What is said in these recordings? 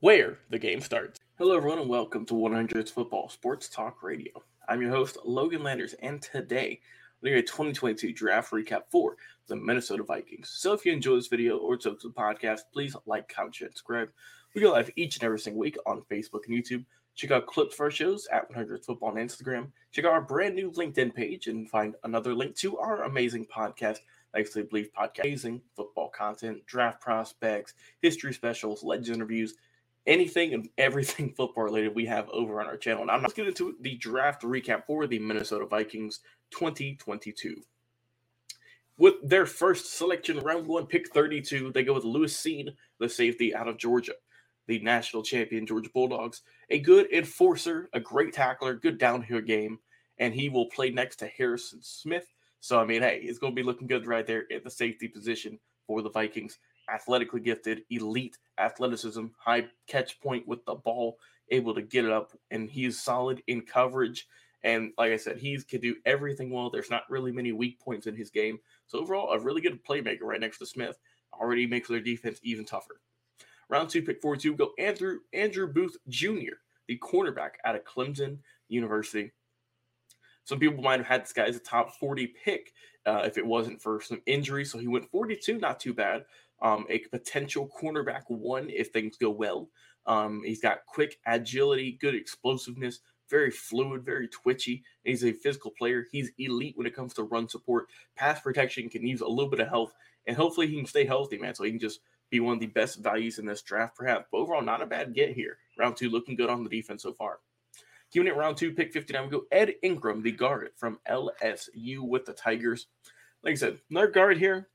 where the game starts. Hello, everyone, and welcome to 100's Football Sports Talk Radio. I'm your host, Logan Landers, and today we're doing a 2022 draft recap for the Minnesota Vikings. So if you enjoy this video or so the podcast, please like, comment, share, and subscribe. We go live each and every single week on Facebook and YouTube. Check out clips for our shows at 100 Football on Instagram. Check out our brand new LinkedIn page and find another link to our amazing podcast, Thanks to Believe Podcast. Amazing football content, draft prospects, history specials, legends interviews, anything and everything football related we have over on our channel. Now, let's get into the draft recap for the Minnesota Vikings 2022. With their first selection, round one, pick 32, they go with Lewis Cine, the safety out of Georgia, the national champion Georgia Bulldogs. A good enforcer, a great tackler, good downhill game, and he will play next to Harrison Smith. So, I mean, hey, it's going to be looking good right there at the safety position for the Vikings athletically gifted, elite athleticism, high catch point with the ball, able to get it up, and he's solid in coverage. And like I said, he can do everything well. There's not really many weak points in his game. So overall, a really good playmaker right next to Smith. Already makes their defense even tougher. Round two, pick 42, go Andrew Andrew Booth Jr., the cornerback out of Clemson University. Some people might have had this guy as a top 40 pick uh, if it wasn't for some injury. So he went 42, not too bad um, a potential cornerback one if things go well. Um, he's got quick agility, good explosiveness, very fluid, very twitchy. He's a physical player. He's elite when it comes to run support, pass protection, can use a little bit of health, and hopefully he can stay healthy, man. So he can just be one of the best values in this draft, perhaps. But overall, not a bad get here. Round two, looking good on the defense so far. Keeping it round two, pick 59, we go Ed Ingram, the guard from LSU with the Tigers. Like I said, another guard here.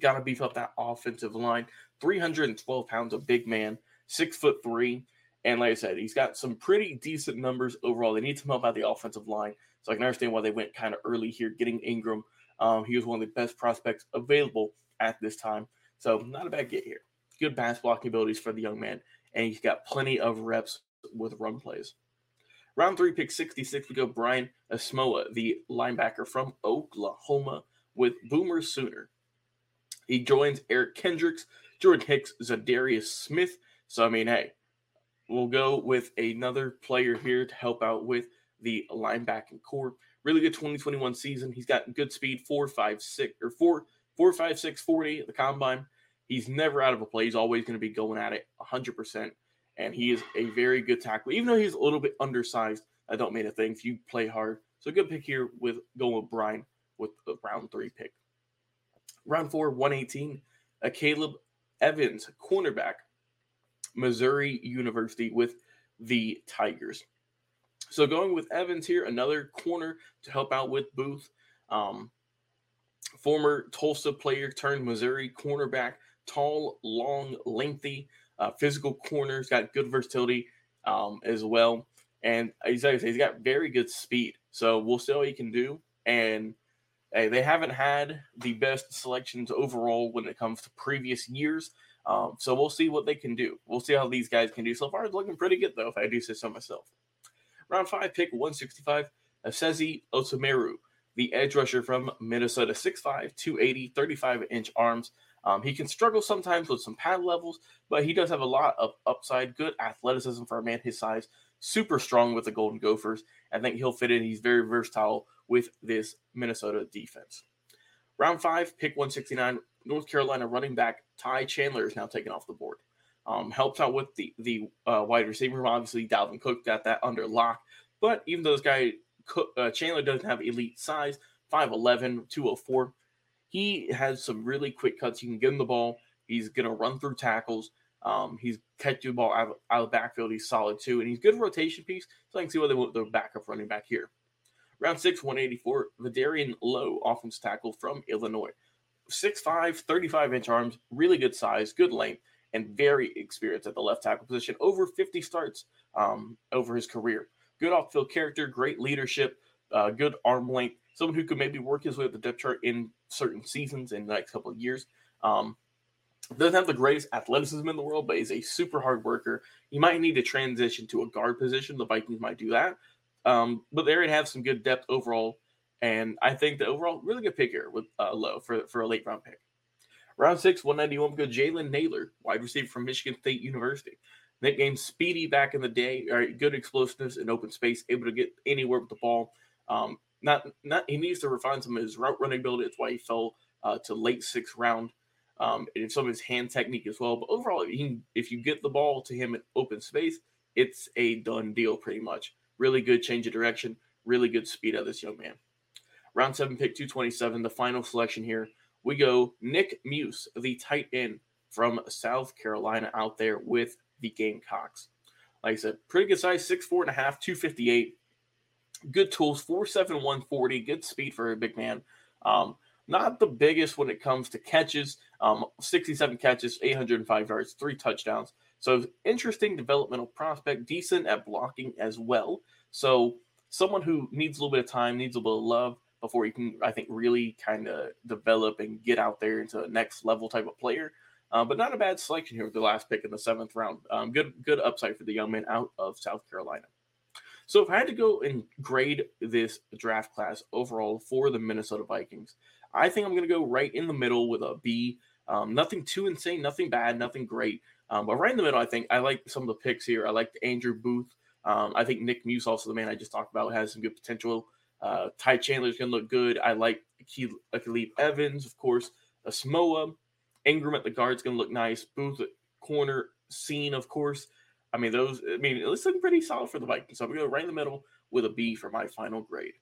Got to beef up that offensive line. 312 pounds, a big man, six foot three. And like I said, he's got some pretty decent numbers overall. They need some help out the offensive line. So I can understand why they went kind of early here getting Ingram. Um, he was one of the best prospects available at this time. So not a bad get here. Good pass blocking abilities for the young man. And he's got plenty of reps with run plays. Round three, pick 66, we go Brian Asamoah, the linebacker from Oklahoma with Boomer Sooner. He joins Eric Kendricks, Jordan Hicks, Za'Darius Smith. So, I mean, hey, we'll go with another player here to help out with the linebacking corps. Really good 2021 season. He's got good speed, four, five, six, or four, four, five, six, 40 at the combine. He's never out of a play. He's always going to be going at it 100%. And he is a very good tackler. Even though he's a little bit undersized, I don't mean a thing if you play hard. So good pick here with going with Brian with the round three pick. Round four, 118, Akayleb Evans, cornerback, Missouri University with the Tigers. So going with Evans here, another corner to help out with Booth. Um, former Tulsa player turned Missouri cornerback, tall, long, lengthy, uh, physical corners, got good versatility um, as well. And he's, like he's got very good speed. So we'll see what he can do. And hey, they haven't had the best selections overall when it comes to previous years. Um, so we'll see what they can do. We'll see how these guys can do. So far, it's looking pretty good, though, if I do say so myself. Round five, pick 165, Esezi Otomewo, the edge rusher from Minnesota, 6'5, 280, 35 inch arms. Um, he can struggle sometimes with some pad levels, but he does have a lot of upside, good athleticism for a man his size, super strong with the Golden Gophers. I think he'll fit in. He's very versatile with this Minnesota defense. Round five, pick 169, North Carolina running back Ty Chandler is now taken off the board. Um, helps out with the the uh, wide receiver. Obviously, Dalvin Cook got that under lock. But even though this guy Cook, uh, Chandler doesn't have elite size, 5'11", 204, he has some really quick cuts. He can get him the ball. He's going to run through tackles. Um, he's catching the ball out of, out of the backfield. He's solid too, and he's good rotation piece. So I can see why they want the backup running back here. Round six, 184, Vederian Lowe, offense tackle from Illinois. 6'5, 35 inch arms, really good size, good length, and very experienced at the left tackle position. Over 50 starts um, over his career. Good off field character, great leadership, uh, good arm length. Someone who could maybe work his way up the depth chart in certain seasons in the next couple of years. Um, doesn't have the greatest athleticism in the world, but is a super hard worker. He might need to transition to a guard position. The Vikings might do that. Um, but they already have some good depth overall. And I think the overall really good pick here with uh, Lowe for, for a late round pick. Round six, 191, we go Jalen Nailor, wide receiver from Michigan State University. Nicknamed Speedy back in the day, right, good explosiveness in open space, able to get anywhere with the ball. Um, not, not he needs to refine some of his route running ability. That's why he fell uh, to late sixth round. Um, and some of his hand technique as well. But overall, he, if you get the ball to him in open space, it's a done deal pretty much. Really good change of direction, really good speed of this young man. Round seven, pick 227, the final selection here. We go Nick Muse, the tight end from South Carolina, out there with the Gamecocks. Like I said, pretty good size, 6'4 and a half, 258. Good tools, 4'7, 140. Good speed for a big man. Um, not the biggest when it comes to catches. Um, 67 catches, 805 yards, three touchdowns. So interesting developmental prospect, decent at blocking as well. So someone who needs a little bit of time, needs a little bit of love before he can, I think, really kind of develop and get out there into the next level type of player. Uh, but not a bad selection here with the last pick in the seventh round. Um, good, good upside for the young man out of South Carolina. So if I had to go and grade this draft class overall for the Minnesota Vikings, I think I'm going to go right in the middle with a B. Um, nothing too insane, nothing bad, nothing great. Um, but right in the middle, I think I like some of the picks here. I like Andrew Booth. Um, I think Nick Muse, also the man I just talked about, has some good potential. Uh, Ty Chandler's going to look good. I like Akayleb Evans, of course. Asamoah. Ingram at the guard's going to look nice. Booth at corner. Cine, of course. I mean, those, I mean, it's looking pretty solid for the Vikings. So I'm going to go right in the middle with a B for my final grade.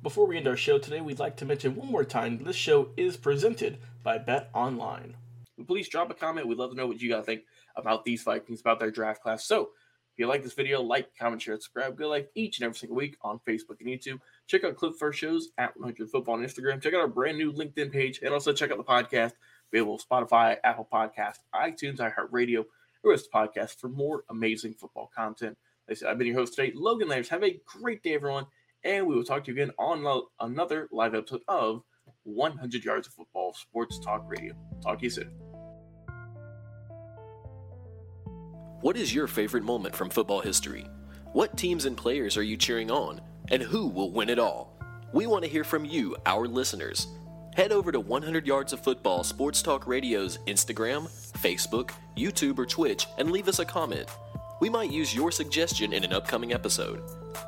Before we end our show today, we'd like to mention one more time this show is presented by BetOnline. Please drop a comment. We'd love to know what you guys think about these Vikings, about their draft class. So if you like this video, like, comment, share, subscribe. Go like each and every single week on Facebook and YouTube. Check out Clip First Shows at 100 Football on Instagram. Check out our brand new LinkedIn page and also check out the podcast available Spotify, Apple Podcast, iTunes, iHeartRadio, or rest podcast for more amazing football content. Like I said, I've been your host today, Logan Landers. Have a great day, everyone, and we will talk to you again on another live episode of 100 Yards of Football Sports Talk Radio. Talk to you soon. What is your favorite moment from football history? What teams and players are you cheering on? And who will win it all? We want to hear from you, our listeners. Head over to 100 Yards of Football Sports Talk Radio's Instagram, Facebook, YouTube, or Twitch and leave us a comment. We might use your suggestion in an upcoming episode.